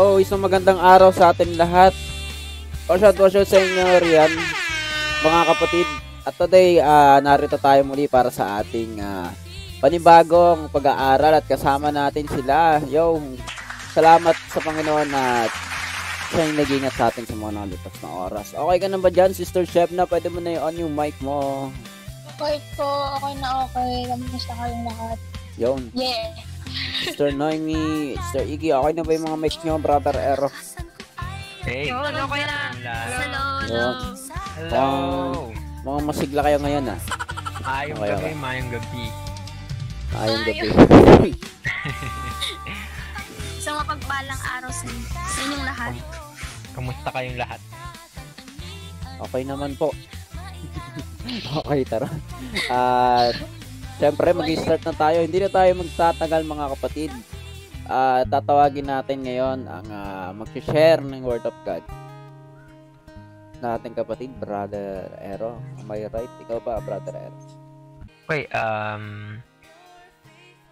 Yo, isang magandang araw sa atin lahat. Washout, washout sa inyo riyan, mga kapatid. At today, ah, narito tayo muli para sa ating ah, panibagong pag-aaral at kasama natin sila. Yo, salamat sa Panginoon na siya yung nag-ingat sa atin sa mga nalipas na oras. Okay ka na ba dyan, Sister Chef na? Pwede mo na i-on yung mic mo. Okay po, okay na okay. Kamusta kayong lahat? Yun. Yeah. Sister Noemi, Sister Iggy, okay na ba yung mga mic nyo, Brother Ero? Hey. Yun, okay na. Hello. Hello. Hello. Mga masigla kayo ngayon ah. Ayong Okay, gabi, mayong gabi. Ayong gabi. Isang mapagpalang araw sa, sa inyong lahat. Kamusta kayong lahat? okay naman po. okay, tara. At syempre mag-start na tayo. Hindi na tayo magtatagal mga kapatid. Ah, tatawagin natin ngayon ang uh, mag-share ng Word of God. Na ating kapatid, Brother Ero. Am I right? Ikaw ba, Brother Ero? Okay, um,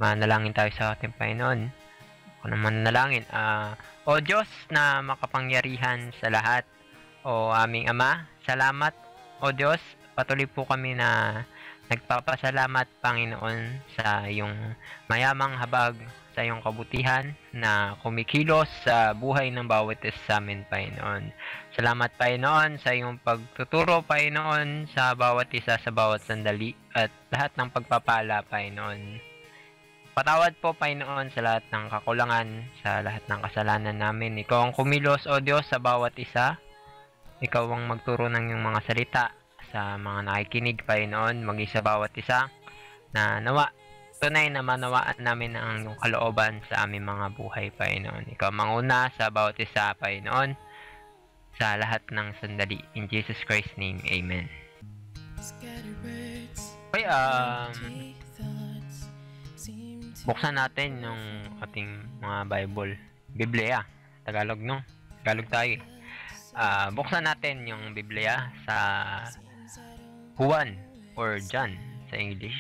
manalangin tayo sa ating Panginoon. Ako naman nalangin. Ah, o Diyos na makapangyarihan sa lahat, o aming Ama, salamat. O Diyos, patuloy po kami na nagpapasalamat, Panginoon, sa iyong mayamang habag, sa iyong kabutihan na kumikilos sa buhay ng bawat isa sa amin, Panginoon. Salamat, Panginoon, sa iyong pagtuturo, Panginoon, sa bawat isa sa bawat sandali at lahat ng pagpapala, Panginoon. Patawad po, Panginoon, sa lahat ng kakulangan, sa lahat ng kasalanan namin. Ikaw ang kumilos, O Diyos, sa bawat isa. Ikaw ang magturo ng iyong mga salita sa mga nakikinig, Panginoon, maging sa bawat isa na nawa tunay na manawaan namin ang iyong kalooban sa aming mga buhay, Panginoon. Ikaw manguna sa bawat isa, Panginoon, sa lahat ng sandali. In Jesus Christ's name, Amen. Okay, um, buksan natin yung ating mga Bible. Biblia. Tagalog, no? Tagalog tayo. eh. Ah, buksan natin yung Biblia sa Juan or John sa English.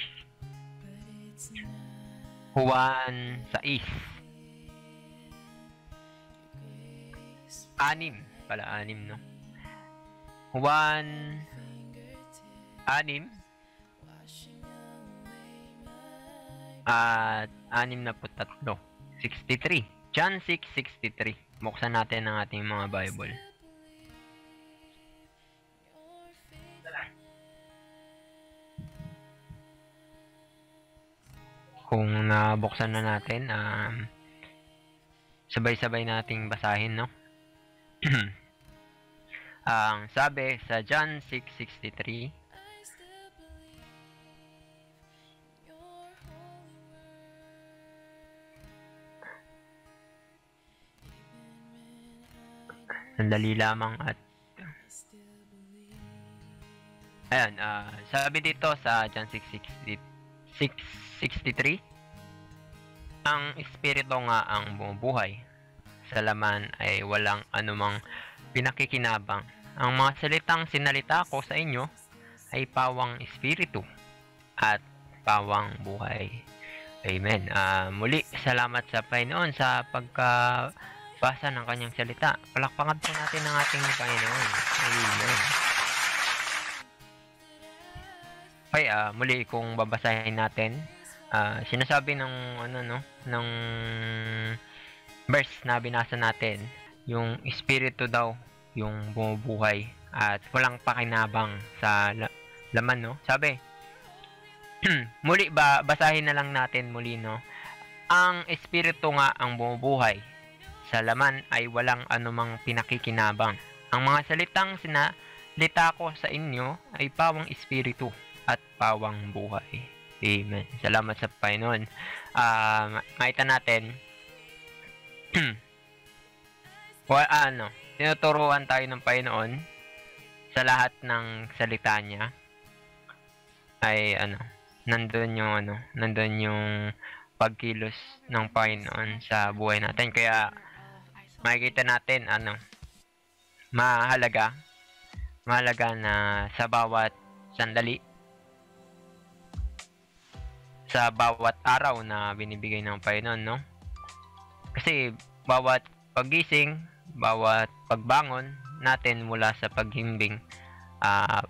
Juan 6. Anim. Pala, anim, no? Juan anim. At anim na po tatlo. 63. John 6.63. Buksan natin ang ating mga Bible. Kung nabuksan na natin, um, sabay-sabay nating basahin, no? Ang sabi sa John 6.63, Sandali lamang at Ayan, ah, sabi dito sa John 6.63 6.63 Ang espiritu nga ang bumubuhay sa laman ay walang anumang pinakikinabang. Ang mga salitang sinalita ko sa inyo ay pawang espiritu at pawang buhay. Amen. Ah, muli, salamat sa Panginoon sa pagkabasa ng kanyang salita. Palakpakan po natin ang ating Panginoon. Amen. Okay, ah, muli kung babasahin natin, ah, sinasabi ng ano no, ng verse na binasa natin, yung espiritu daw yung bumubuhay at walang pakinabang sa la- laman no. Sabi, muli ba basahin na lang natin muli no. Ang espiritu nga ang bumubuhay. Sa laman ay walang anumang pinakikinabang. Ang mga salitang sinalita ko sa inyo ay pawang espiritu at pawang buhay. Amen. Salamat sa Panginoon. Ma- makita natin well, ano, tinuturuan tayo ng Panginoon sa lahat ng salita niya ay ano, nandun yung ano, nandun yung pagkilos ng Panginoon sa buhay natin. Kaya makikita natin ano, mahalaga mahalaga na sa bawat sandali sa bawat araw na binibigay ng Panginoon, no? Kasi bawat paggising, bawat pagbangon natin mula sa paghimbing, ah,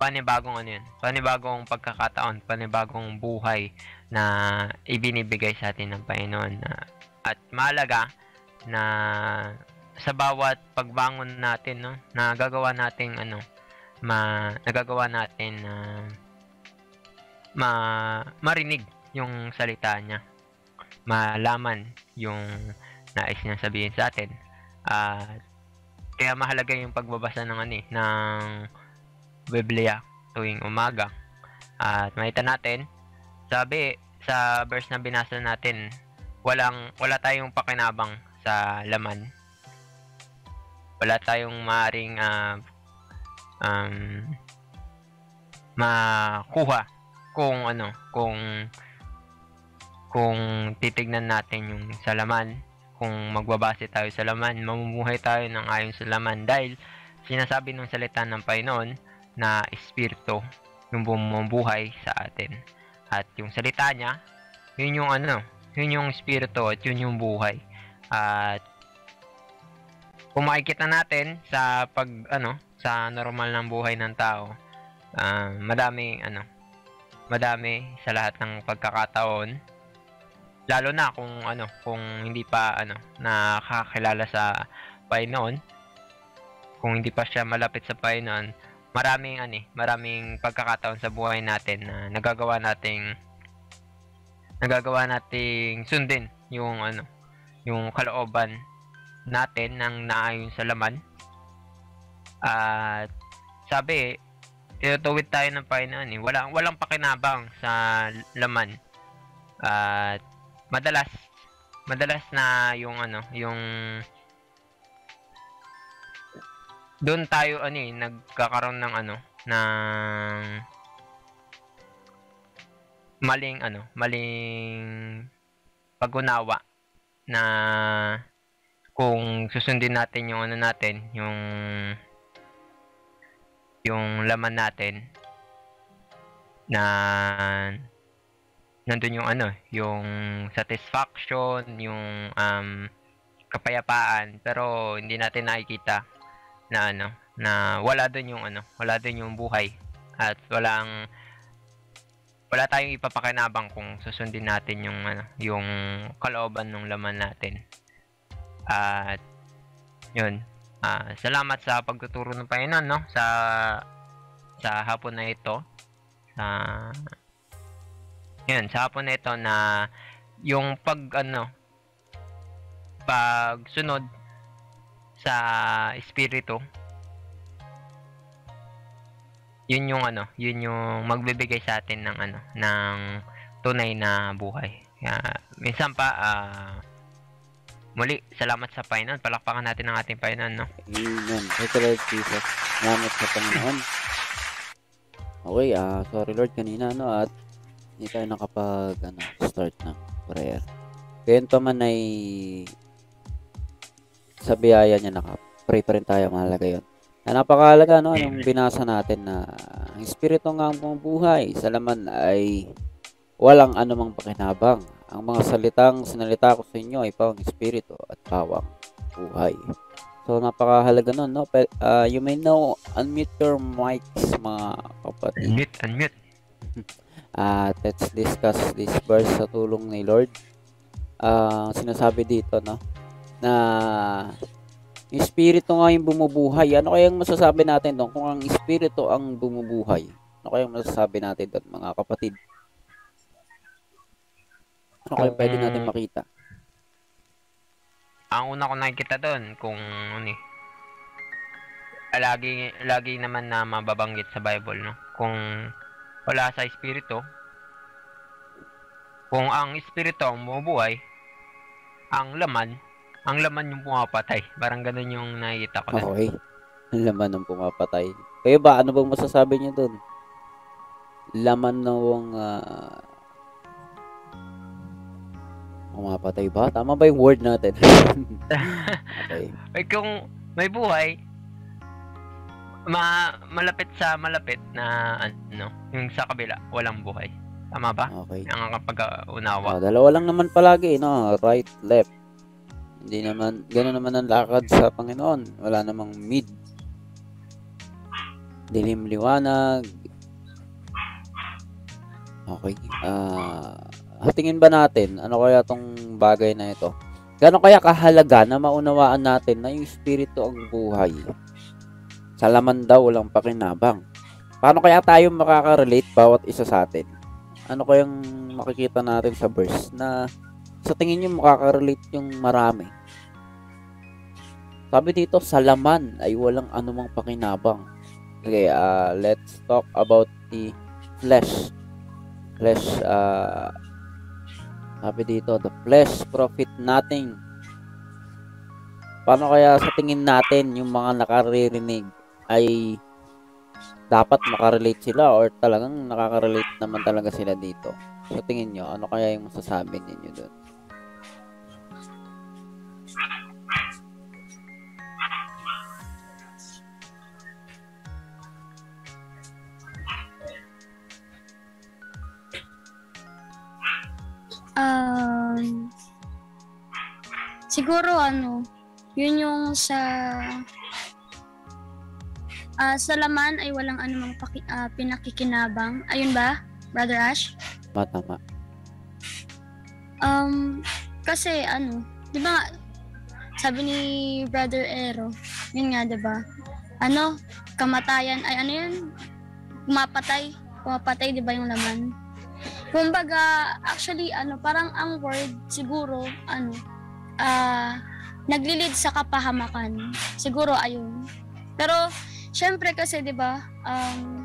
panibagong ano yun, panibagong pagkakataon, panibagong buhay na ibinibigay sa atin ng Panginoon. Na- at mahalaga na sa bawat pagbangon natin, no, na gagawa nating ano, ma nagagawa natin na ma marinig yung salita niya. Malaman yung nais niya sabihin sa atin. At kaya mahalaga yung pagbabasa ng ano eh, ng Biblia tuwing umaga. At makita natin, sabi sa verse na binasa natin, walang wala tayong pakinabang sa laman. Wala tayong maaring ah, um, makuha kung ano, kung kung titignan natin yung sa laman, kung magbabase tayo sa laman, mamumuhay tayo ng ayon sa laman dahil sinasabi ng salita ng Panginoon na espiritu yung bumubuhay sa atin. At yung salita niya, yun yung ano, yun yung espiritu at yun yung buhay. At kung makikita natin sa pag ano, sa normal ng buhay ng tao, ah, madami ano, madami sa lahat ng pagkakataon lalo na kung ano, kung hindi pa ano, nakakilala sa Panginoon, kung hindi pa siya malapit sa Panginoon, maraming ano, eh, maraming pagkakataon sa buhay natin na nagagawa nating nagagawa nating sundin yung ano, yung kalooban natin ng naayon sa laman. At sabi, itutuwid tayo ng Panginoon eh. Walang, walang pakinabang sa laman. At madalas, madalas na yung ano, yung doon tayo ano eh, nagkakaroon ng ano, ng maling ano, maling pag-unawa na kung susundin natin yung ano natin, yung yung laman natin na nandun yung ano, yung satisfaction, yung um, kapayapaan, pero hindi natin nakikita na ano, na wala doon yung ano, wala doon yung buhay at walang wala tayong ipapakinabang kung susundin natin yung ano, yung kalooban ng laman natin. At yun. Ah, salamat sa pagtuturo ng Panginoon, no? Sa sa hapon na ito. Sa yun, sa hapon na ito na yung pag ano pagsunod sa espiritu yun yung ano, yun yung magbibigay sa atin ng ano, ng tunay na buhay. Kaya, minsan pa, ah, muli, salamat sa Panginoon. Palakpakan natin ang ating Panginoon, no? Amen. Thank you, Lord Jesus. Salamat sa Panginoon. Okay, ah, sorry Lord kanina, no, at hindi tayo nakapag, ano, start ng prayer. Kaya pa man ay sa biyaya niya naka-pray pa rin tayo, mahalaga yun. Na napakahalaga, no, yung binasa natin na ang espiritu nga ang bumubuhay sa laman ay walang anumang pakinabang. Ang mga salitang sinalita ko sa inyo ay pawang espiritu at pawang buhay. So, napakahalaga nun, no? Pe- ah, you may know, unmute your mics, mga kapatid. Unmute, unmute. At let's discuss this verse sa tulong ni Lord. Ah, sinasabi dito, no? Na yung espiritu nga yung bumubuhay. Ano kayang masasabi natin doon kung ang espiritu ang bumubuhay? Ano kayang masasabi natin doon, mga kapatid? Ano kayang pwede natin makita? Ang una ko nakikita doon, kung ano eh, lagi, lagi naman na mababanggit sa Bible, no? Kung wala sa espiritu, kung ang espiritu ang bumubuhay, ang laman, ang laman yung pumapatay. Parang ganun yung nakikita ko. doon. Okay. Ang laman ng pumapatay. Kayo ba, ano bang masasabi niyo doon? Laman ng ah, pumapatay ba? Tama ba yung word natin? okay. Eh, kung may buhay, ma malapit sa malapit na ano, yung sa kabila, walang buhay. Tama ba? Okay. Ang kapag unawa. Ah, dalawa lang naman palagi, no? Right, left. Hindi naman, gano'n naman ang lakad sa Panginoon. Wala namang mid. Dilim liwanag. Okay. Ah, tingin ba natin, ano kaya tong bagay na ito? Gano'n kaya kahalaga na maunawaan natin na yung espiritu ang buhay? Sa laman daw, walang pakinabang. Paano kaya tayo makaka-relate bawat isa sa atin? Ano kayang makikita natin sa verse na sa tingin nyo makaka-relate yung marami? Sabi dito, sa laman ay walang anumang pakinabang. Okay, uh, let's talk about the flesh. Flesh, uh, sabi dito, the flesh profit nothing. Paano kaya sa tingin natin yung mga nakaririnig ay dapat makarelate sila or talagang nakaka-relate naman talaga sila dito? Sa tingin nyo, ano kaya yung masasabi ninyo doon? Um, siguro ano, yun yung sa ah sa laman ay walang anumang paki, ah, pinakikinabang. Ayun ba, Brother Ash? Tama, tama. Um, kasi ano, 'di ba sabi ni Brother Ero, yun nga 'di ba? Ano, kamatayan ay ano 'yun? Pumapatay, pumapatay 'di ba yung laman? Kumbaga, actually ano, parang ang word siguro ano, ah naglilid sa kapahamakan. Siguro ayun. Pero syempre kasi 'di ba, um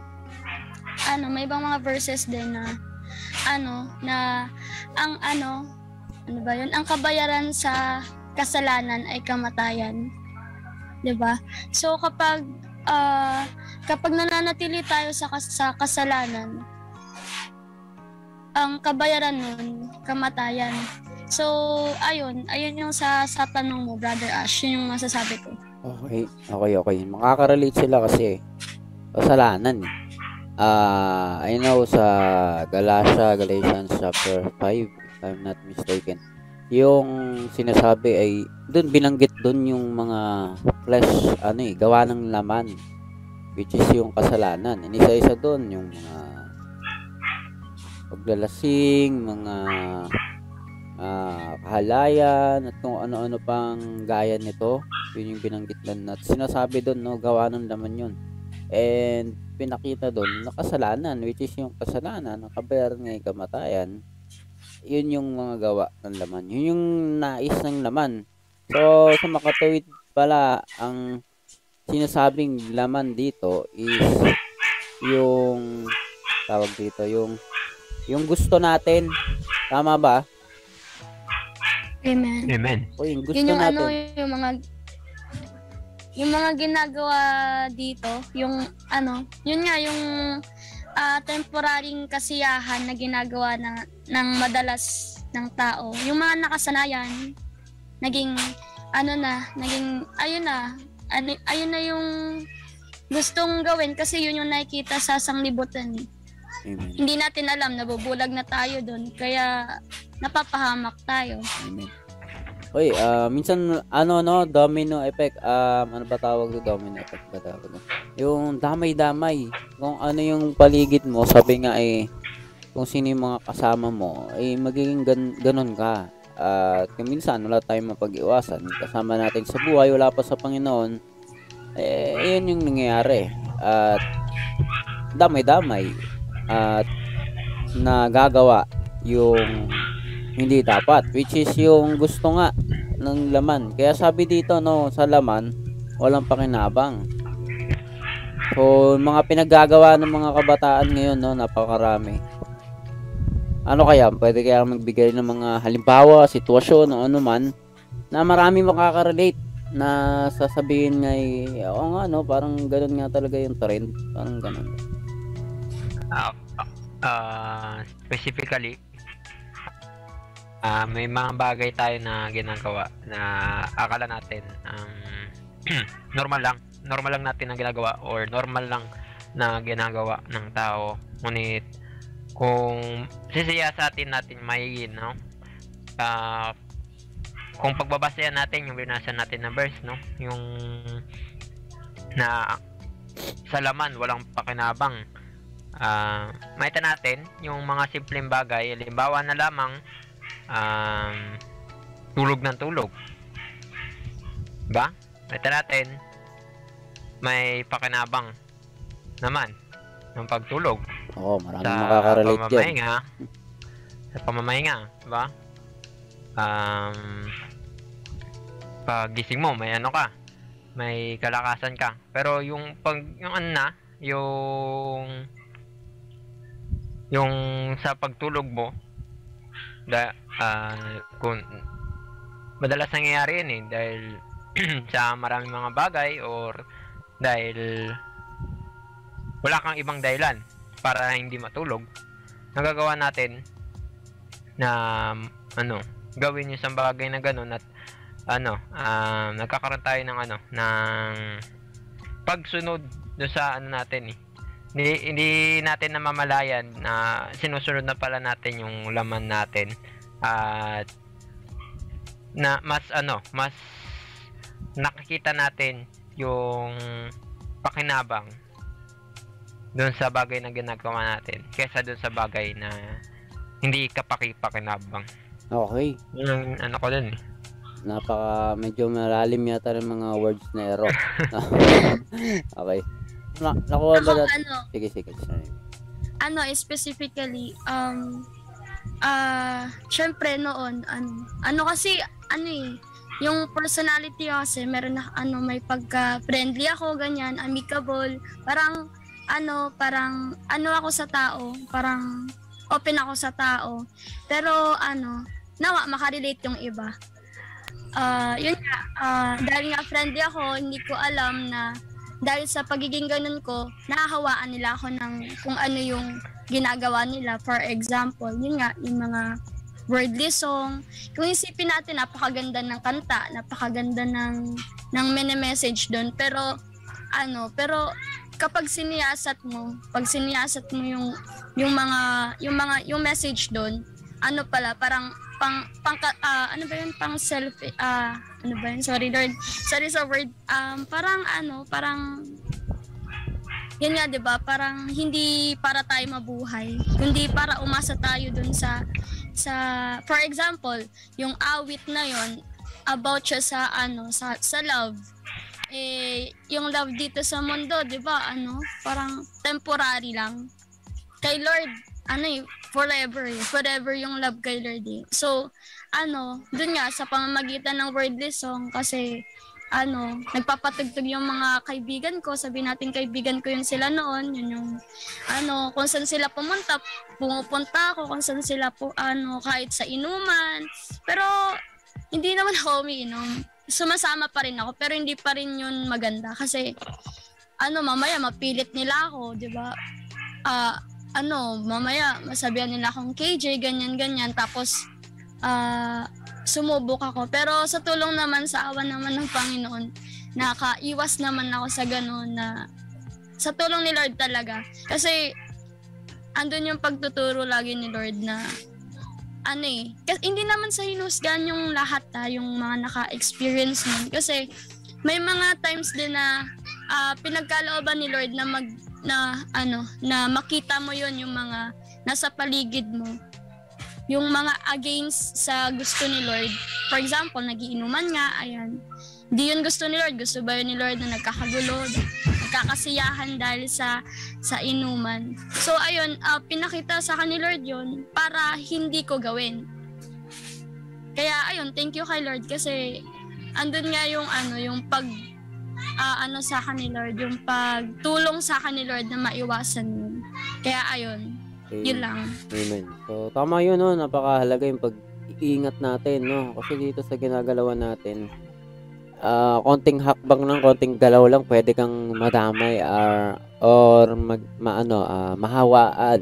ano, may ibang mga verses din na ano na ang ano ano ba yun ang kabayaran sa kasalanan ay kamatayan ba so kapag ah, kapag nananatili tayo sa kas- sa kasalanan ang kabayaran nun kamatayan so ayun ayun yung sa sa tanong mo brother Ash yun yung masasabi ko Okay, okay, okay. Makaka-relate sila kasi kasalanan. Ah, I know sa Galatia, Galatians chapter 5, if I'm not mistaken. Yung sinasabi ay doon binanggit doon yung mga flesh ano eh, gawa ng laman which is yung kasalanan. Inisa-isa doon yung mga paglalasing, mga ah, kahalayan at kung ano-ano pang gaya nito. Yun yung binanggit doon at sinasabi doon no gawa ng laman yun. And pinakita doon na kasalanan which is yung kasalanan ng kabayaran ng kamatayan. Yun yung mga gawa ng laman. Yun yung nais ng laman. So sa makatuwid pala ang sinasabing laman dito is yung tawag dito yung yung gusto natin. Tama ba? Amen. Amen. o yung gusto yun yung natin. ano yung mga yung mga ginagawa dito yung ano yun nga yung ah, temporaring kasiyahan na ginagawa ng ng madalas ng tao. Yung mga nakasanayan naging ano na naging ayun na ano, ayun na yung gustong gawin kasi yun yung nakikita sa sanglibutan. eh. Amen. hindi natin alam nabubulag na tayo doon kaya napapahamak tayo Amen. Uy, ah, minsan ano no, domino effect. Um, ano ba tawag do domino effect ba tawag doon? Yung damay-damay. Kung ano yung paligid mo, sabi nga eh kung sino yung mga kasama mo, eh magiging gan- ganun ka. At kung minsan wala tayong mapag-iwasan. Kasama natin sa buhay, wala pa sa Panginoon. Eh, yun yung nangyayari. At damay-damay. At nagagawa yung hindi dapat which is yung gusto nga ng laman. Kaya sabi dito no sa laman walang pakinabang. So mga pinaggagawa ng mga kabataan ngayon no napakarami. Ano kaya? Pwede kaya magbigay ng mga halimbawa sitwasyon o ano man na marami makaka-relate na sasabihin nga eh, oo nga no parang ganun nga talaga yung trend. Parang ganun Ah, specifically, ah, may mga bagay tayo na ginagawa na akala natin um, normal lang. Normal lang natin ang ginagawa or normal lang na ginagawa ng tao. Ngunit kung sisiyasatin natin may no? Ah, kung pagbabasehan natin yung binasa natin na verse, no? Yung na sa laman walang pakinabang. Ah, makita natin yung mga simpleng bagay, halimbawa na lamang um, tulog ng tulog. Ba? Makita natin may pakinabang naman ng pagtulog Oo, maraming sa makaka-relate dyan. pamamahinga sa pamamahinga ba um pag gising mo may ano ka may kalakasan ka pero yung pag yung ano na yung yung sa pagtulog mo da ah, kung madalas nangyayari yun eh dahil sa maraming mga bagay or dahil wala kang ibang dahilan para hindi matulog, nagagawa natin na ano, gawin yung isang bagay na ganun at ano, um, nagkakaroon tayo ng ano, ng pagsunod do sa ano natin eh. Hindi, hindi natin namamalayan na sinusunod na pala natin yung laman natin at na mas ano, mas nakikita natin yung pakinabang doon sa bagay na ginagawa natin kaysa doon sa bagay na hindi kapaki-pakinabang. Okay. Yun ang ano ko dun eh. Napaka, medyo malalim yata ng mga words na ero. okay. Na, nakuha ba Ako, natin? ano, Sige, sige. Sorry. ano, specifically, um, ah, syempre noon, ano, ano kasi, ano eh, yung personality ko kasi, meron na, ano, may pagka-friendly ako, ganyan, amicable, parang, ano, parang, ano ako sa tao, parang, open ako sa tao, pero, ano, nawa, makarelate yung iba. Ah, yun nga, ah, dahil nga friendly ako, hindi ko alam na dahil sa pagiging ganun ko, nakahawaan nila ako ng kung ano yung ginagawa nila. For example, yun nga, yung mga wordly song. Kung isipin natin, napakaganda ng kanta, napakaganda ng, ng mini-message doon. Pero, ano, pero kapag siniyasat mo, pag siniyasat mo yung, yung mga, yung mga, yung message doon, ano pala, parang, pang, pang, ah, ano ba yun, pang self, ah, ano ba yun, sorry Lord, sorry sa word, um, parang ano, parang, yun nga, di ba, parang hindi para tayo mabuhay, kundi para umasa tayo dun sa, sa, for example, yung awit na yon about siya sa, ano, sa, sa love, eh, yung love dito sa mundo, di ba, ano, parang temporary lang. Kay Lord, ano eh, forever. Forever yung love kay Lord. So, ano, dun nga, sa pamamagitan ng wordly song, kasi, ano, nagpapatugtog yung mga kaibigan ko, sabi natin kaibigan ko yun sila noon, yun yung, ano, kung saan sila pumunta, pumupunta ako, kung saan sila po, ano, kahit sa inuman, pero, hindi naman ako umiinom. Sumasama pa rin ako, pero hindi pa rin yun maganda, kasi, ano, mamaya mapilit nila ako, di ba? Ah, ano, mamaya masabihan nila akong KJ, ganyan-ganyan. Tapos, ah, sumubok ako. Pero sa tulong naman, sa awan naman ng Panginoon, nakaiwas naman ako sa gano'n na sa tulong ni Lord talaga. Kasi, andun yung pagtuturo lagi ni Lord na ano eh, kasi hindi naman sa hinusgan yung lahat ha, yung mga naka-experience nun. Kasi may mga times din na ah, pinagkalooban ni Lord na mag na ano na makita mo yon yung mga nasa paligid mo. Yung mga against sa gusto ni Lord. For example nagiinuman nga ayan. Di yun gusto ni Lord gusto ba yun ni Lord na nagkakagulo nagkakasiyahan dahil sa sa inuman. So ayun ah, pinakita sa akin ni Lord yun para hindi ko gawin. Kaya ayun thank you kay Lord kasi andun nga yung ano yung pag ah, ano sa akin ni Lord, yung pagtulong sa akin ni Lord na maiwasan yun. Kaya ayun, Okay. yun lang. Amen. So, tama yun, no? Napakahalaga yung pag-iingat natin, no? Kasi dito sa ginagalawan natin, ah konting hakbang lang, konting galaw lang, pwede kang madamay or, or mag, maano, ah, mahawaan.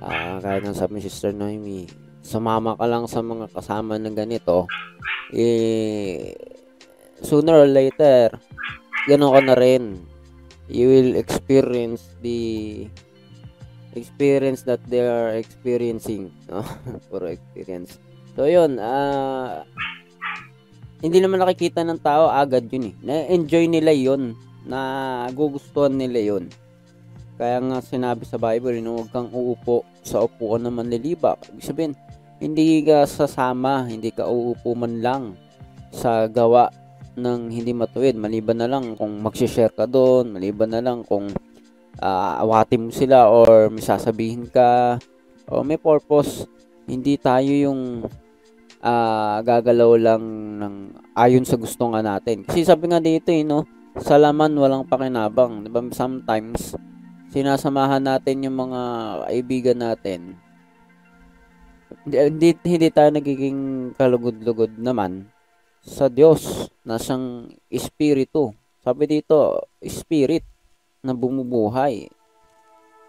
Ah, kaya nga sabi ni Sister Noemi, sumama ka lang sa mga kasama ng ganito, eh, sooner or later, ganun ka na rin. You will experience the experience that they are experiencing. No? Puro experience. So, yun. ah hindi naman nakikita ng tao agad yun eh. Na-enjoy nila yun. Na gugustuhan nila yun. Kaya nga sinabi sa Bible, no, huwag kang uupo sa upuan ng manliliba. Ibig sabihin, hindi ka sasama, hindi ka uupo man lang sa gawa ng hindi matuwid. Maliban na lang kung mag-share ka doon, maliban na lang kung uh, awatin mo sila or may sasabihin ka o may purpose. Hindi tayo yung uh, gagalaw lang ng ayon sa gusto nga natin. Kasi sabi nga dito, eh, no, sa laman walang pakinabang. Diba? Sometimes, sinasamahan natin yung mga kaibigan natin, hindi, hindi tayo nagiging kalugod-lugod naman sa Diyos na siyang espiritu. Sabi dito, spirit na bumubuhay.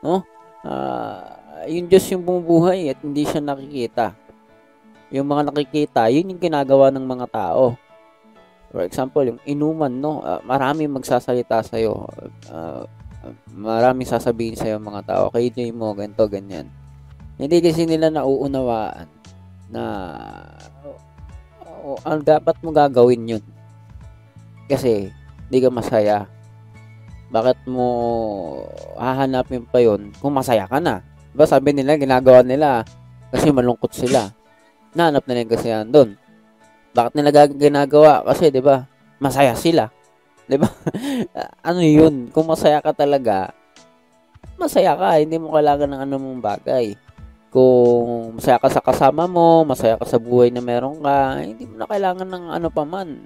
No? Uh, yung Diyos yung bumubuhay at hindi siya nakikita. Yung mga nakikita, yun yung ginagawa ng mga tao. For example, yung inuman, no? Uh, marami magsasalita sa'yo. Uh, maraming sasabihin sa iyo mga tao, KJ mo, ganito, ganyan. Hindi kasi nila nauunawaan na oh, ang dapat mo gagawin yun. Kasi, hindi ka masaya. Bakit mo hahanapin pa yun kung masaya ka na? Diba sabi nila, ginagawa nila kasi malungkot sila. Nahanap na yung kasiyahan doon. Bakit nila ginagawa? Kasi, di ba, masaya sila. 'Di ba? ano 'yun? Kung masaya ka talaga, masaya ka, hindi mo kailangan ng anumang bagay. Kung masaya ka sa kasama mo, masaya ka sa buhay na meron ka, hindi mo na kailangan ng ano pa man.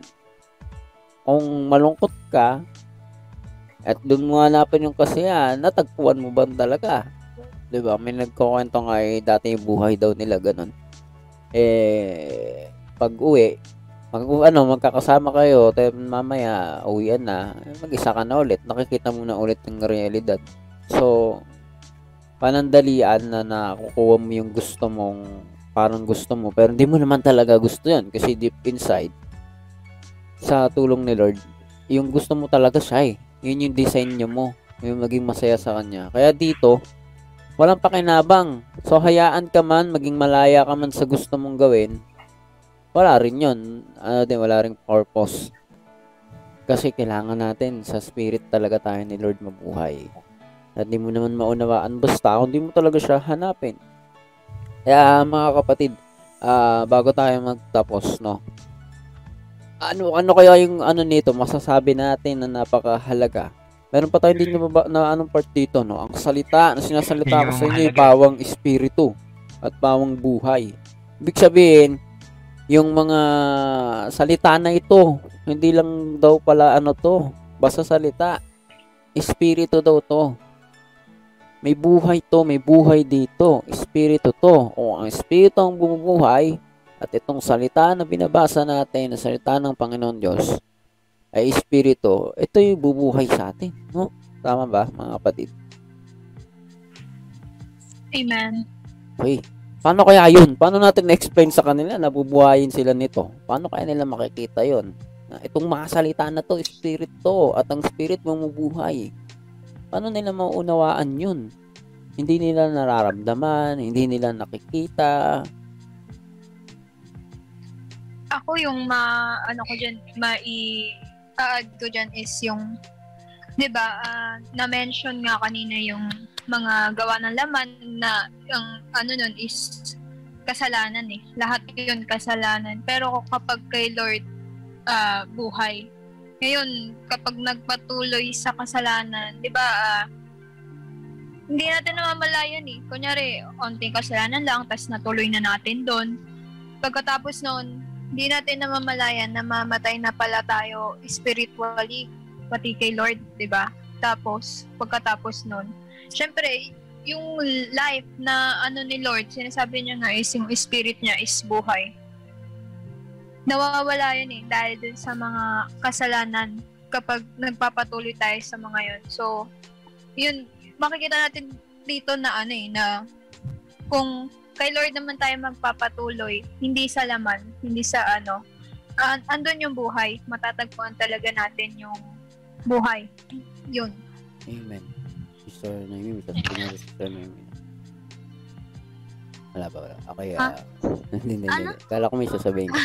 Kung malungkot ka, at doon mo hanapin yung kasiyahan, natagpuan mo ba talaga? ba? May nagkukwento nga eh, dati yung buhay daw nila ganun. Eh, pag uwi, mag ano magkakasama kayo tayo mamaya uwian na mag-isa ka na ulit nakikita mo na ulit yung realidad so panandalian na nakukuha mo yung gusto mong parang gusto mo pero hindi mo naman talaga gusto yan kasi deep inside sa tulong ni Lord yung gusto mo talaga siya eh yun yung design niya mo yung maging masaya sa kanya kaya dito walang pakinabang so hayaan ka man maging malaya ka man sa gusto mong gawin wala rin yun. Ano din, wala rin purpose. Kasi kailangan natin sa spirit talaga tayo ni Lord mabuhay. At hindi mo naman maunawaan basta kung hindi mo talaga siya hanapin. Kaya mga kapatid, uh, bago tayo magtapos, no? Ano ano kaya yung ano nito masasabi natin na napakahalaga? Meron pa tayo din na, na anong part dito, no? Ang salita na sinasalita ko sa inyo ay bawang espiritu at bawang buhay. Ibig sabihin, yung mga salita na ito, hindi lang daw pala ano to, basta salita. Espiritu daw to. May buhay to, may buhay dito. Espiritu to. O ang espiritu ang bumubuhay at itong salita na binabasa natin, na salita ng Panginoon Diyos, ay espiritu. Ito yung bubuhay sa atin. No? Tama ba, mga kapatid? Amen. Okay. Paano kaya yun? Paano natin na-explain sa kanila na bubuhayin sila nito? Paano kaya nila makikita yon? Na itong mga salita na to, spirit to, at ang spirit mamubuhay. Paano nila mauunawaan yun? Hindi nila nararamdaman, hindi nila nakikita. Ako yung ma, ano ko dyan, mai, add ko dyan is yung, di ba, uh, na-mention nga kanina yung mga gawa ng laman na yung ano nun is kasalanan eh. Lahat yun kasalanan. Pero kapag kay Lord uh, buhay. Ngayon, kapag nagpatuloy sa kasalanan, 'di ba? Uh, hindi natin namamalayan eh. Kunyari, onting kasalanan lang, tas natuloy na natin doon. Pagkatapos noon, hindi natin namamalayan na mamatay na pala tayo spiritually, pati kay Lord, di ba? Tapos, pagkatapos noon, syempre, yung life na ano ni Lord, sinasabi niya nga is yung spirit niya is buhay. Nawawala yun eh, dahil dun sa mga kasalanan kapag nagpapatuloy tayo sa mga yun. So, yun, makikita natin dito na ano eh, na kung kay Lord naman tayo magpapatuloy, hindi sa laman, hindi sa ano, uh, andun yung buhay, matatagpuan talaga natin yung buhay. Yun. Amen. Sister Naomi, sasabihin na Sister Naomi. Wala wala. Okay, ah. Huh? hindi, hindi, Ano? hindi. Kala ko may sasabihin ka.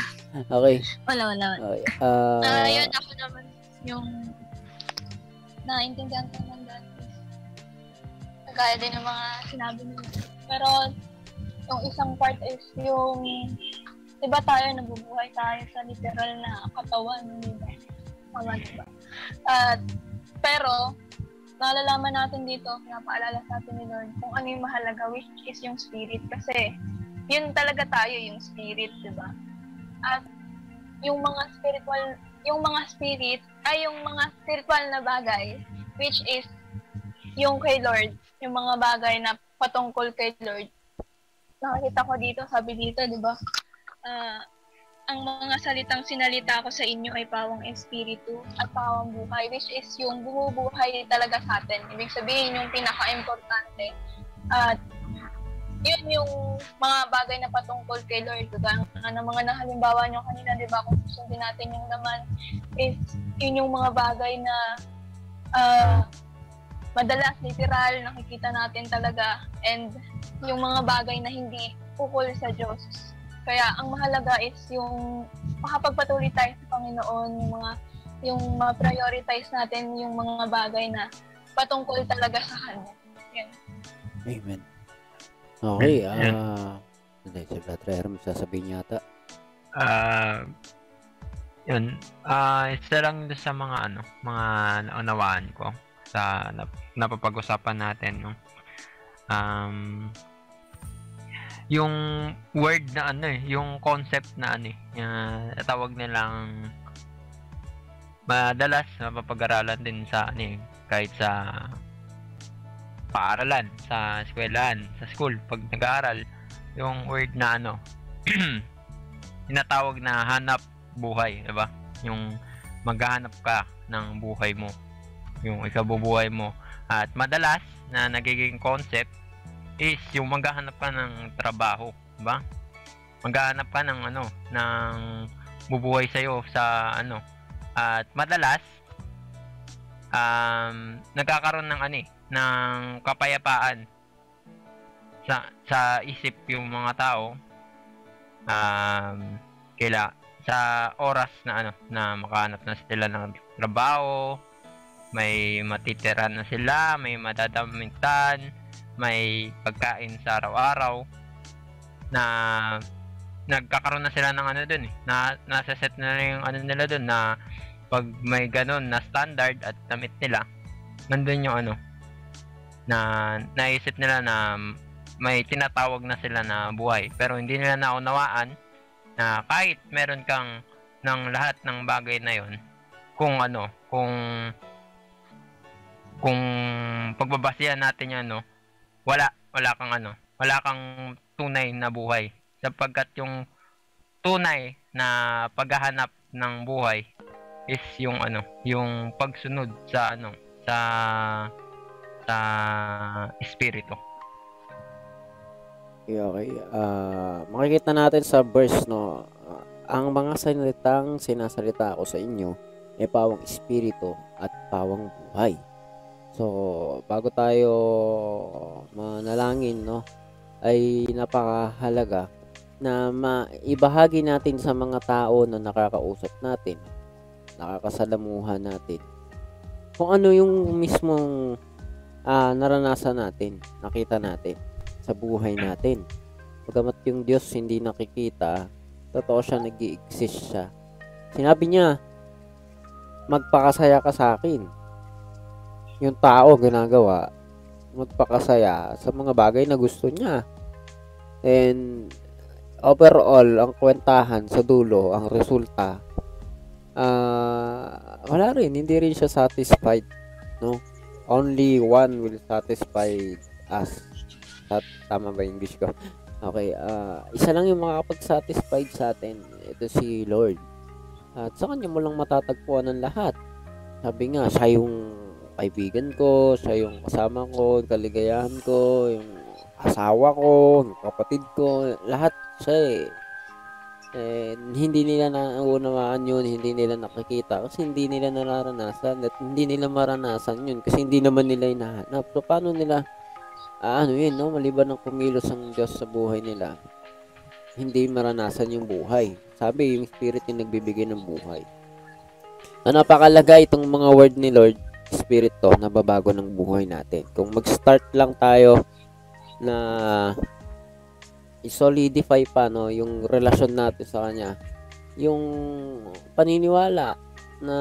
Okay. Wala, wala, wala. Okay. Ah, Ah, yun, ako naman, yung naintindihan ko naman dati. Kagaya din ng mga sinabi nila. Pero, yung isang part is yung, di ba tayo, nabubuhay tayo sa literal na katawan, di ba? Tama, di ba? At, pero, nalalaman natin dito, napaalala sa atin ni Lord, kung ano yung mahalaga, which is yung spirit. Kasi, yun talaga tayo, yung spirit, di ba? At, yung mga spiritual, yung mga spirit, ay yung mga spiritual na bagay, which is yung kay Lord, yung mga bagay na patungkol kay Lord. Nakakita ko dito, sabi dito, di ba? Ah, ang mga salitang sinalita ko sa inyo ay pawang espiritu at pawang buhay, which is yung bumubuhay talaga sa atin. Ibig sabihin, yung pinaka-importante. At yun yung mga bagay na patungkol kay Lord. Diba? Ang mga nahalimbawa nyo kanina, di ba, kung susundin natin yung naman, is yun yung mga bagay na ah, madalas literal nakikita natin talaga and yung mga bagay na hindi ukol sa Diyos. Kaya ang mahalaga is yung makapagpatuloy tayo sa Panginoon, yung mga yung ma-prioritize natin yung mga bagay na patungkol talaga sa Kanya. Yan. Amen. Okay, ah... Hindi, si Brother Herm, sasabihin yata. Ah, yun. Ah, isa lang sa mga ano, mga naunawaan ko sa nap- napapag-usapan natin, no. Um, yung word na ano eh, yung concept na ano eh, yung tawag nilang madalas mapapag-aralan din sa ano eh, kahit sa paaralan, sa eskwelahan, sa school, pag nag-aaral, yung word na ano, tinatawag na hanap buhay, 'di ba? Yung maghahanap ka ng buhay mo, yung ikabubuhay mo. At madalas na nagiging concept is yung maghahanap ka ng trabaho, ba? Maghahanap ka ng ano, ng bubuhay sa sa ano. At madalas um nagkakaroon ng ano eh, ng kapayapaan sa sa isip yung mga tao um kaila sa oras na ano na makahanap na sila ng trabaho may matitiran na sila may madadamitan may pagkain sa araw-araw na nagkakaroon na sila ng ano dun eh na nasa set na yung ano nila dun na pag may ganun na standard at damit nila nandun yung ano na naisip nila na may tinatawag na sila na buhay. Pero hindi nila naunawaan na kahit meron kang ng lahat ng bagay na yon kung ano, kung kung pagbabasihan natin yan, no, wala, wala kang ano, wala kang tunay na buhay. Sapagkat yung tunay na paghahanap ng buhay is yung ano, yung pagsunod sa ano, sa sa espiritu. Okay, okay. Ah, makikita natin sa verse, no, ang mga salitang sinasalita ko sa inyo ay pawang espiritu at pawang buhay. So, bago tayo manalangin, no, ay napakahalaga na maibahagi natin sa mga tao na nakakausap natin, nakakasalamuhan natin, kung ano yung mismong ah, naranasan natin, nakita natin sa buhay natin. Pagamat yung Diyos hindi nakikita, totoo siya, nag exist siya. Sinabi niya, magpakasaya ka sa akin. Yung tao ginagawa, magpakasaya sa mga bagay na gusto niya. And overall, ang kwentahan sa dulo, ang resulta, ah wala rin, hindi rin siya satisfied, no? Only one will satisfy us. At, tama ba yung English ko? Okay, ah isa lang yung makakapag-satisfied sa atin. Ito si Lord. At sa kanya mo lang matatagpuan ang lahat. Sabi nga, siya yung kaibigan ko, siya yung kasama ko, yung kaligayahan ko, yung asawa ko, yung kapatid ko, lahat siya eh. And hindi nila naunawaan yun, hindi nila nakikita kasi hindi nila nararanasan at hindi nila maranasan yun kasi hindi naman nila hinahanap. So, paano nila, ah, ano yun, no? Maliban ng kumilos ang Diyos sa buhay nila. hindi maranasan yung buhay. Sabi, yung spirit yung nagbibigay ng buhay. Na napakalaga itong mga word ni Lord, spirit to, na babago ng buhay natin. Kung mag-start lang tayo na i-solidify pa no, yung relasyon natin sa Kanya, yung paniniwala na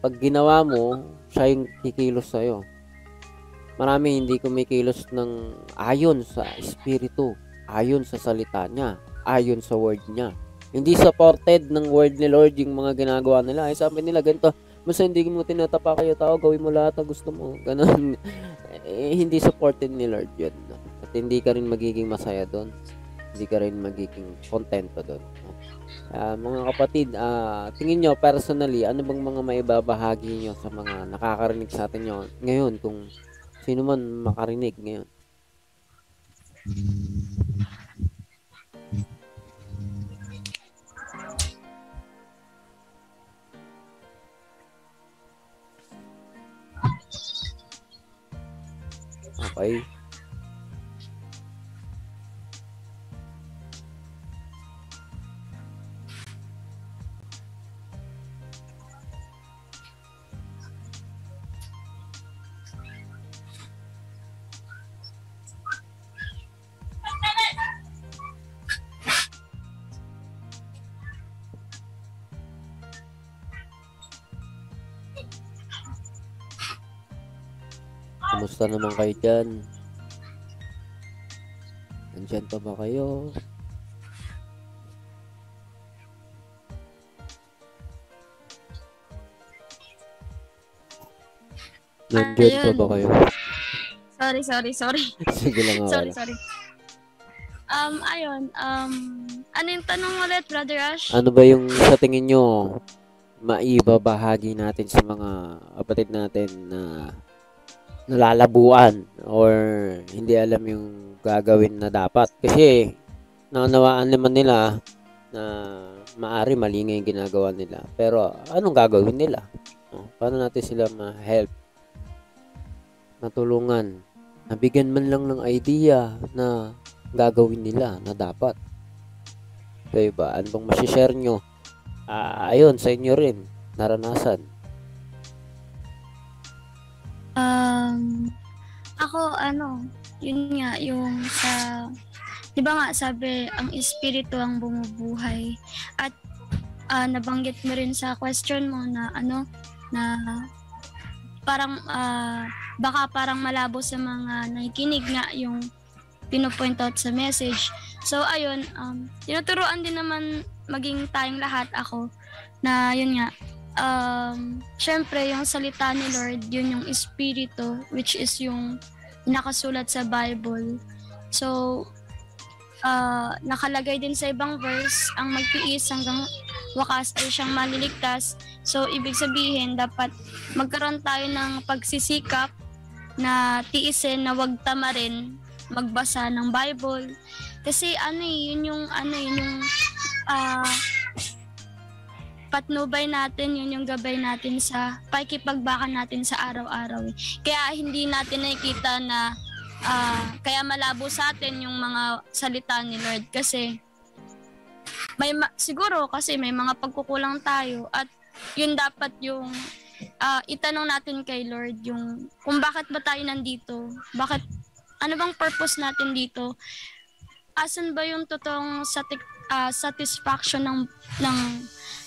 pag ginawa mo, siya yung kikilos sa'yo. Marami hindi kumikilos ng ayon sa espiritu, ayon sa salita niya, ayon sa word niya. Hindi supported ng word ni Lord yung mga ginagawa nila. Ay sabi nila ganito, basta hindi mo tinatapa kayo tao, gawin mo lahat ang gusto mo. Ganon. eh, hindi supported ni Lord yun. No? At hindi ka rin magiging masaya doon. Hindi ka rin magiging kontento doon. No? Ah, mga kapatid, ah, tingin nyo personally, ano bang mga maibabahagi nyo sa mga nakakarinig sa atin nyo ngayon kung sino man makarinig ngayon? Okay. Kumusta naman kayo dyan? Nandyan pa ba kayo? Nandyan pa ba kayo? Sorry, sorry, sorry. Sige lang ako. sorry, sorry. Um, ayun, um, ano yung tanong ulit, Brother Ash? Ano ba yung sa tingin nyo maibabahagi natin sa mga kapatid natin na nalalabuan or hindi alam yung gagawin na dapat? Kasi naunawaan naman nila na maari mali nga yung ginagawa nila. Pero anong gagawin nila? No? Paano natin sila ma-help? Matulungan? Nabigyan man lang ng idea na gagawin nila na dapat. Kayo ba? Ano bang masishare nyo? Ah, ayun, sa inyo rin. Naranasan. Um, ako, ano, yun nga, yung sa, di ba nga, sabi, ang espiritu ang bumubuhay. At ah, nabanggit mo rin sa question mo na, ano, na parang, ah, baka parang malabo sa mga nakikinig nga yung pinopoint out sa message. So, ayun, um, tinuturuan din naman maging tayong lahat ako na yun nga, um, syempre yung salita ni Lord, yun yung espiritu, which is yung nakasulat sa Bible. So, uh, nakalagay din sa ibang verse, ang magtiis hanggang wakas ay siyang maliligtas. So, ibig sabihin, dapat magkaroon tayo ng pagsisikap na tiisin na wag tamarin magbasa ng Bible. Kasi ano eh, yun yung, ano yun yung, ah, patnubay natin, yun yung gabay natin sa pakikipagbaka natin sa araw-araw. Kaya hindi natin nakikita na ah, kaya malabo sa atin yung mga salita ni Lord kasi may ma- siguro kasi may mga pagkukulang tayo at yun dapat yung ah, itanong natin kay Lord yung kung bakit ba tayo nandito? Bakit ano bang purpose natin dito? Asan ba yung totoong sati- ah, satisfaction ng ng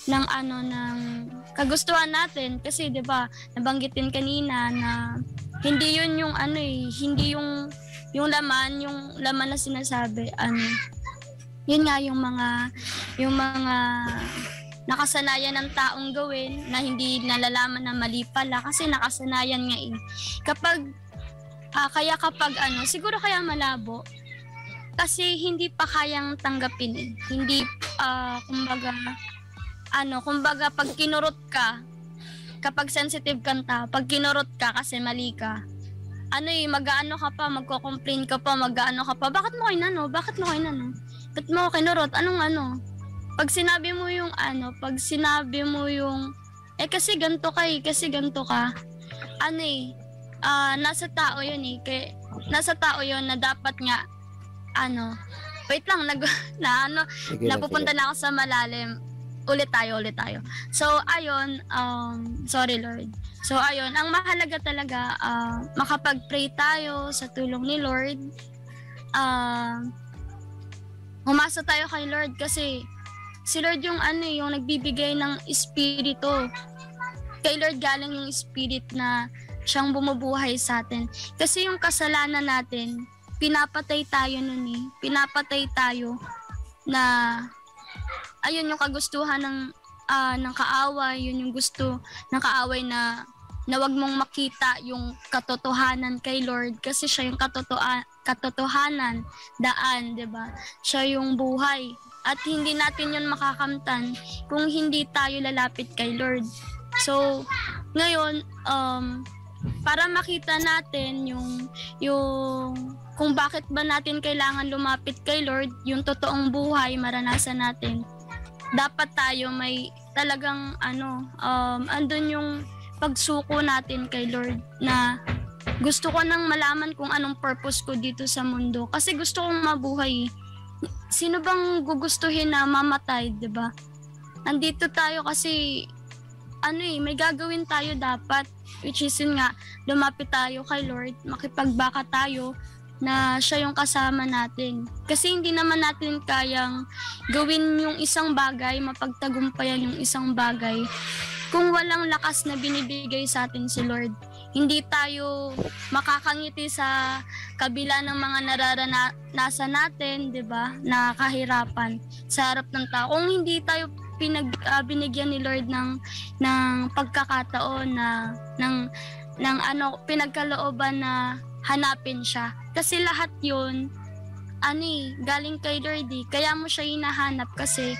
ng ano ng kagustuhan natin. Kasi 'di ba nabanggitin kanina na hindi yun yung ano eh hindi yung yung laman yung laman na sinasabi. Ano yun nga yung mga yung mga nakasanayan ng taong gawin na hindi nalalaman na mali pala kasi nakasanayan nga eh. Kapag ah, kaya kapag ano siguro kaya malabo. Kasi hindi pa kayang tanggapin eh. hindi ah, kumbaga ano, kumbaga pag kinurot ka, kapag sensitive kang tao, pag kinurot ka kasi mali ka, ano eh, mag-ano ka pa, magko-complain ka pa, mag-ano ka pa, bakit mo kinano? Bakit mo kinano? Ba't mo kinurot? Anong ano? Pag sinabi mo yung ano, pag sinabi mo yung, eh kasi ganto ka eh, kasi ganto ka, ano eh, ah, nasa tao yun eh, kaya, nasa tao yun na dapat nga, ano, wait lang, nag, na ano, Sige napupunta sige. na ako sa malalim. Ulit tayo, ulit tayo. So, ayun, um, sorry Lord. So, ayun, ang mahalaga talaga, ah, makapag-pray tayo sa tulong ni Lord. Ah, umasa tayo kay Lord kasi si Lord yung ano eh, yung nagbibigay ng espiritu. Kay Lord galing yung spirit na siyang bumubuhay sa atin. Kasi yung kasalanan natin, pinapatay tayo nun eh. Pinapatay tayo na ayun yung kagustuhan ng ah, ng kaaway, yun yung gusto ng kaaway na na wag mong makita yung katotohanan kay Lord kasi siya yung katotoa- katotohanan, daan, 'di ba? Siya yung buhay at hindi natin yun makakamtan kung hindi tayo lalapit kay Lord. So, ngayon um para makita natin yung yung kung bakit ba natin kailangan lumapit kay Lord, yung totoong buhay maranasan natin. Dapat tayo may talagang ano, um andun yung pagsuko natin kay Lord na gusto ko nang malaman kung anong purpose ko dito sa mundo kasi gusto kong mabuhay. Sino bang gugustuhin na mamatay, 'di ba? Nandito tayo kasi ano eh, may gagawin tayo dapat which is yun nga, lumapit tayo kay Lord, makipagbaka tayo na siya yung kasama natin. Kasi hindi naman natin kayang gawin yung isang bagay, mapagtagumpayan yung isang bagay kung walang lakas na binibigay sa atin si Lord. Hindi tayo makakangiti sa kabila ng mga nararanasan natin, 'di ba? Na kahirapan sa harap ng tao. Kung hindi tayo pinag ah, binigyan ni Lord ng ng pagkakataon na ng ng ano pinagkalooban na hanapin siya. Kasi lahat 'yun ano eh, galing kay Lord eh. Kaya mo siya hinahanap kasi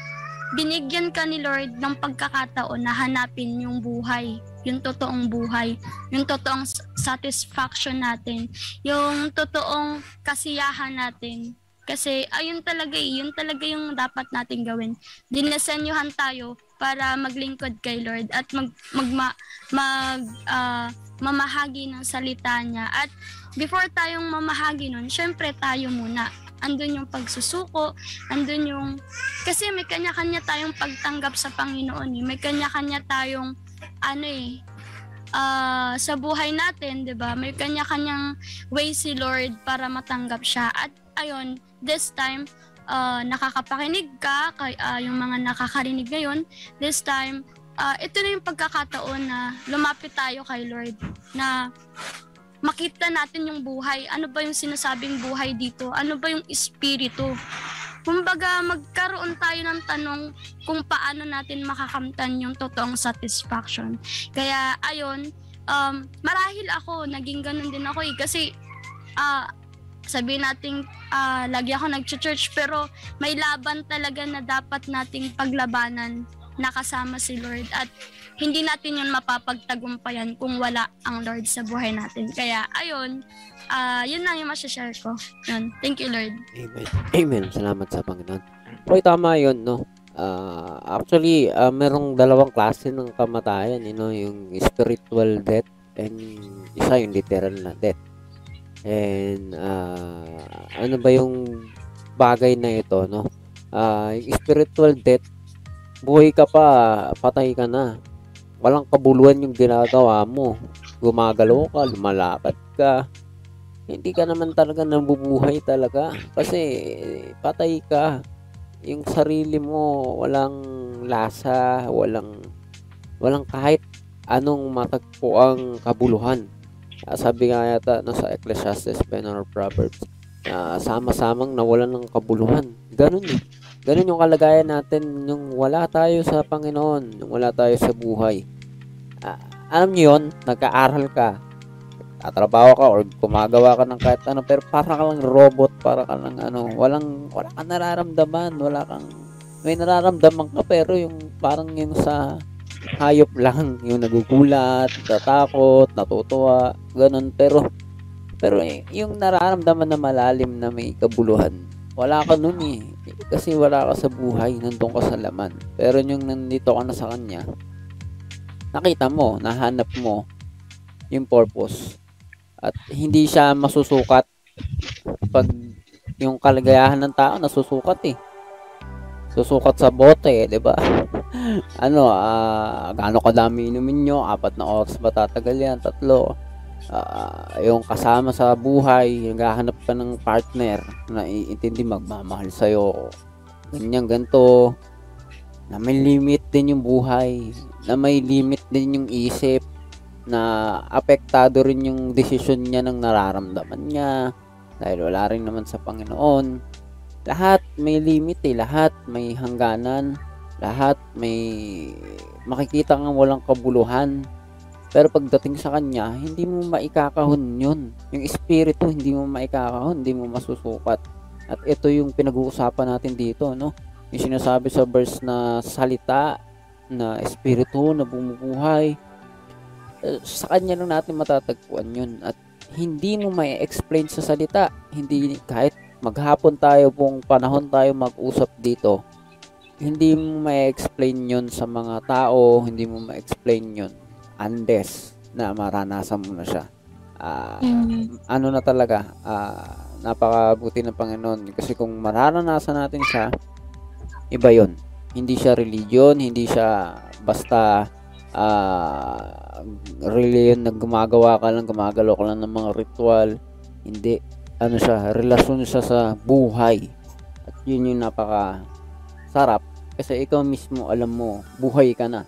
binigyan ka ni Lord ng pagkakataon na hanapin yung buhay, yung totoong buhay, yung totoong satisfaction natin, yung totoong kasiyahan natin. Kasi ayun talaga eh, yun talaga yung dapat natin gawin. Dinasenyuhan tayo para maglingkod kay Lord at mag magma, mag ah, mamahagi ng salita niya. At before tayong mamahagi nun, syempre tayo muna. Andun yung pagsusuko, andun yung kasi may kanya-kanya tayong pagtanggap sa Panginoon. Eh. May kanya-kanya tayong ano eh ah, sa buhay natin, 'di ba? May kanya-kanyang way si Lord para matanggap siya. At ayun, this time ah, nakakapakinig ka kay ah, yung mga nakakarinig ngayon. This time ah, ito na yung pagkakataon na lumapit tayo kay Lord na makita natin yung buhay. Ano ba yung sinasabing buhay dito? Ano ba yung espiritu? Kumbaga, magkaroon tayo ng tanong kung paano natin makakamtan yung totoong satisfaction. Kaya, ayun, um, marahil ako, naging ganun din ako eh. Kasi, ah, sabihin natin, ah, lagi ako nag-church, pero may laban talaga na dapat nating paglabanan na kasama si Lord. At hindi natin yun mapapagtagumpayan kung wala ang Lord sa buhay natin. Kaya, ayun, ah, yun lang yung masashare ko. Yun. Thank you, Lord. Amen. Amen. Salamat sa Panginoon. Troy, tama yun, no? Ah, actually, ah, merong dalawang klase ng kamatayan, you know, yung spiritual death and isa yung literal na death. And ah, ano ba yung bagay na ito, no? Yung spiritual death, buhay ka pa, patay ka na. Walang kabuluhan yung ginagawa mo. Gumagalaw ka, lumalakad ka, hindi ka naman talaga nabubuhay talaga. Kasi patay ka. Yung sarili mo walang lasa walang walang kahit anong matagpuang kabuluhan. Ah, sabi nga yata no, sa Ecclesiastes pen or Proverbs ah, sama-samang nawalan ng kabuluhan. Ganun eh ganun yung kalagayan natin yung wala tayo sa Panginoon yung wala tayo sa buhay. Ah, alam niyo yun nagka-aral ka tatrabaho ka or gumagawa ka ng kahit ano pero para ka lang robot para ka lang ano walang wala kang nararamdaman wala kang may nararamdaman ka pero yung parang yung sa hayop lang yung nagugulat natakot natutuwa ganun. Pero pero eh, yung nararamdaman na malalim na may kabuluhan wala ka nun eh kasi wala ka sa buhay nandun ka sa laman pero yung nandito ka na sa kanya nakita mo nahanap mo yung purpose at hindi siya masusukat pag yung kaligayahan ng tao nasusukat eh. Susukat sa bote, eh, 'di ba? ano, ah, gaano kadami inumin nyo? Apat na oras ba tatagal yan? Tatlo. Ah, yung kasama sa buhay, naghahanap ka ng partner na iintindi magmamahal sa'yo. Ganyan, ganito. Na may limit din yung buhay. Na may limit din yung isip. Na apektado rin yung desisyon niya ng nararamdaman niya. Dahil wala rin naman sa Panginoon. Lahat may limit eh. Lahat may hangganan. Lahat may makikita nga walang kabuluhan. Pero pagdating sa kanya, hindi mo maikakahon yun. Yung espiritu, hindi mo maikakahon, hindi mo masusukat. At ito yung pinag-uusapan natin dito, no? Yung sinasabi sa verse na salita, na espiritu, na bumubuhay. Eh, Sa kanya lang natin matatagpuan yun. At hindi mo may explain sa salita. Hindi, kahit maghapon tayo, buong panahon tayo mag-usap dito, hindi mo may explain yun sa mga tao, hindi mo ma-explain yun unless na maranasan mo na siya. Ah, Mm. ano na talaga, ah, napakabuti ng Panginoon. Kasi kung mararanasan natin siya, iba yon Hindi siya religion, hindi siya basta ah, religion na gumagawa ka lang, gumagalaw ka lang ng mga ritual. Hindi. Ano siya, relasyon siya sa buhay. At yun yung napaka sarap. Kasi ikaw mismo, alam mo, buhay ka na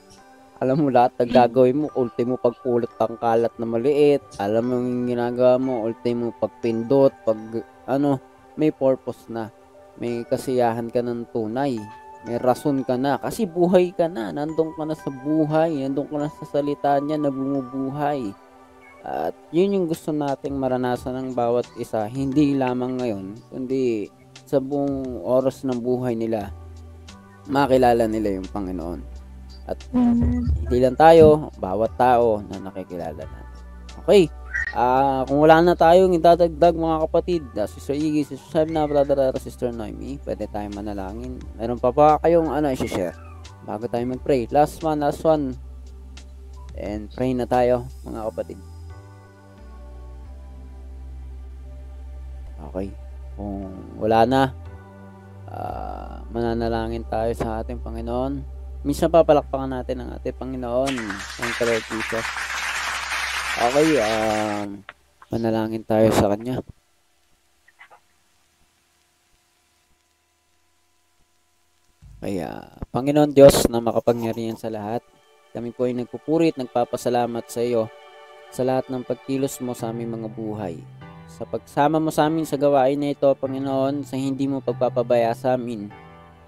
alam mo lahat ng gagawin mo, ultimo pagpulot ng kalat na maliit, alam mo yung ginagawa mo, ultimo pagpindot, pag ano, may purpose na. May kasiyahan ka ng tunay. May rason ka na. Kasi buhay ka na. Nandun ka na sa buhay. Nandun ka na sa salita niya na bumubuhay. At yun yung gusto nating maranasan ng bawat isa. Hindi lamang ngayon, kundi sa buong oras ng buhay nila. Makilala nila yung Panginoon. Mm. Hindi lang tayo, bawat tao na nakikilala natin. Okay. Ah, kung wala na tayong idadagdag mga kapatid, uh, Sister Iggy, Sister Sam na, Brother Ara, Sister Noemi, pwede tayong manalangin. Meron pa ba kayong ano i-share? Bago tayo mag-pray. Last one, last one. And pray na tayo, mga kapatid. Okay. Kung wala na, ah, mananalangin tayo sa ating Panginoon. Minsan papalakpakan natin ang ating Panginoon. You, Lord Jesus. Okay, um, manalangin tayo sa Kanya. Kaya, Panginoon Diyos na makapangyarihan sa lahat, kami po ay nagpupuri at nagpapasalamat sa iyo sa lahat ng pagkilos mo sa aming mga buhay. Sa pagsama mo sa amin sa gawain na ito, Panginoon, sa hindi mo pagpapabaya sa amin,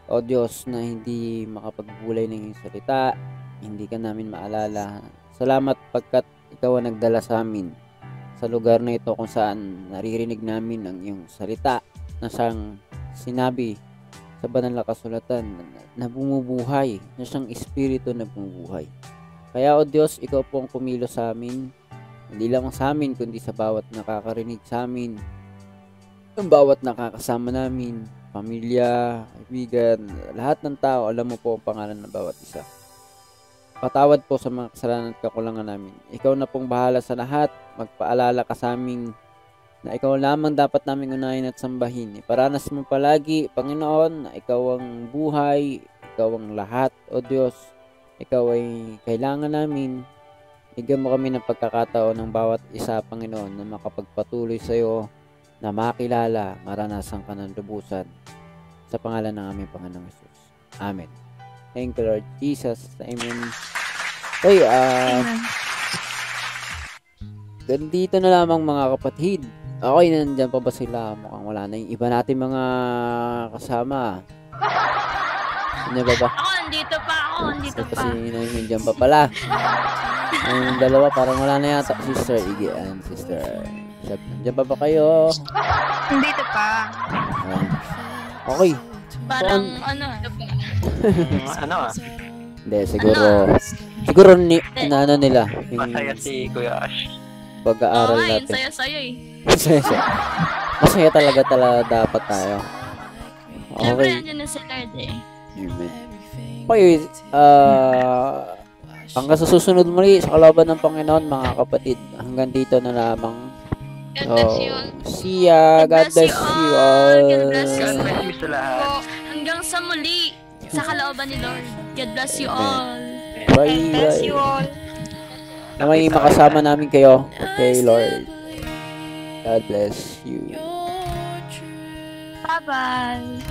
o Diyos na hindi makapagbulay ng iyong salita, hindi ka namin maalala. Salamat pagkat ikaw ang nagdala sa amin sa lugar na ito kung saan naririnig namin ang iyong salita na siyang sinabi sa banal na kasulatan na, bumubuhay, na siyang espiritu na bumubuhay. Kaya o Diyos, ikaw po ang pumilo sa amin, hindi lang sa amin, kundi sa bawat nakakarinig sa amin, ang bawat nakakasama namin, pamilya, kaibigan, lahat ng tao, alam mo po ang pangalan ng bawat isa. Patawad po sa mga kasalanan at kakulangan namin. Ikaw na pong bahala sa lahat. Magpaalala ka sa amin na ikaw lamang dapat naming unahin at sambahin. Iparanas mo palagi, Panginoon, na ikaw ang buhay, ikaw ang lahat, O Diyos. Ikaw ay kailangan namin. Bigyan mo kami ng pagkakataon ng bawat isa, Panginoon, na makapagpatuloy sa iyo na makilala, maranasan ka ng lubusan sa pangalan ng aming Panginoong Jesus. Amen. Thank you, Lord Jesus. Amen. Okay, ah, Amen. ganito na lamang mga kapatid. Okay, nandyan pa ba sila? Mukhang wala na yung iba natin mga kasama. Ano ba ba? Ako, andito pa ako, andito Ito pa. si Noemi dyan pa pala. Ang dalawa parang wala na yata. Sister Iggy and Sister Seb. Nandiyan pa ba kayo? Dito pa. Ayan. Okay. Parang, ano, ano ah, Hindi, siguro. Siguro ni, ano nila. Yung masaya si Kuya Ash. pag-aaral Oo nga, yun natin. sayo-sayo eh. Masaya siya. Masaya talaga talaga dapat tayo. Siyempre, Okay. nandiyan na si Lord eh. Amen. Okay, ah hanggang sa susunod muli sa kalaban ng Panginoon mga kapatid. Hanggang dito na lamang. God bless Oh, you all. see ya. God bless you all. God bless you God bless you sa lahat. Hanggang sa muli, sa kalooban ni Lord. God bless you all. Bye, God bless you all. Na may makasama namin kayo. Okay, Lord. God bless you. Bye-bye.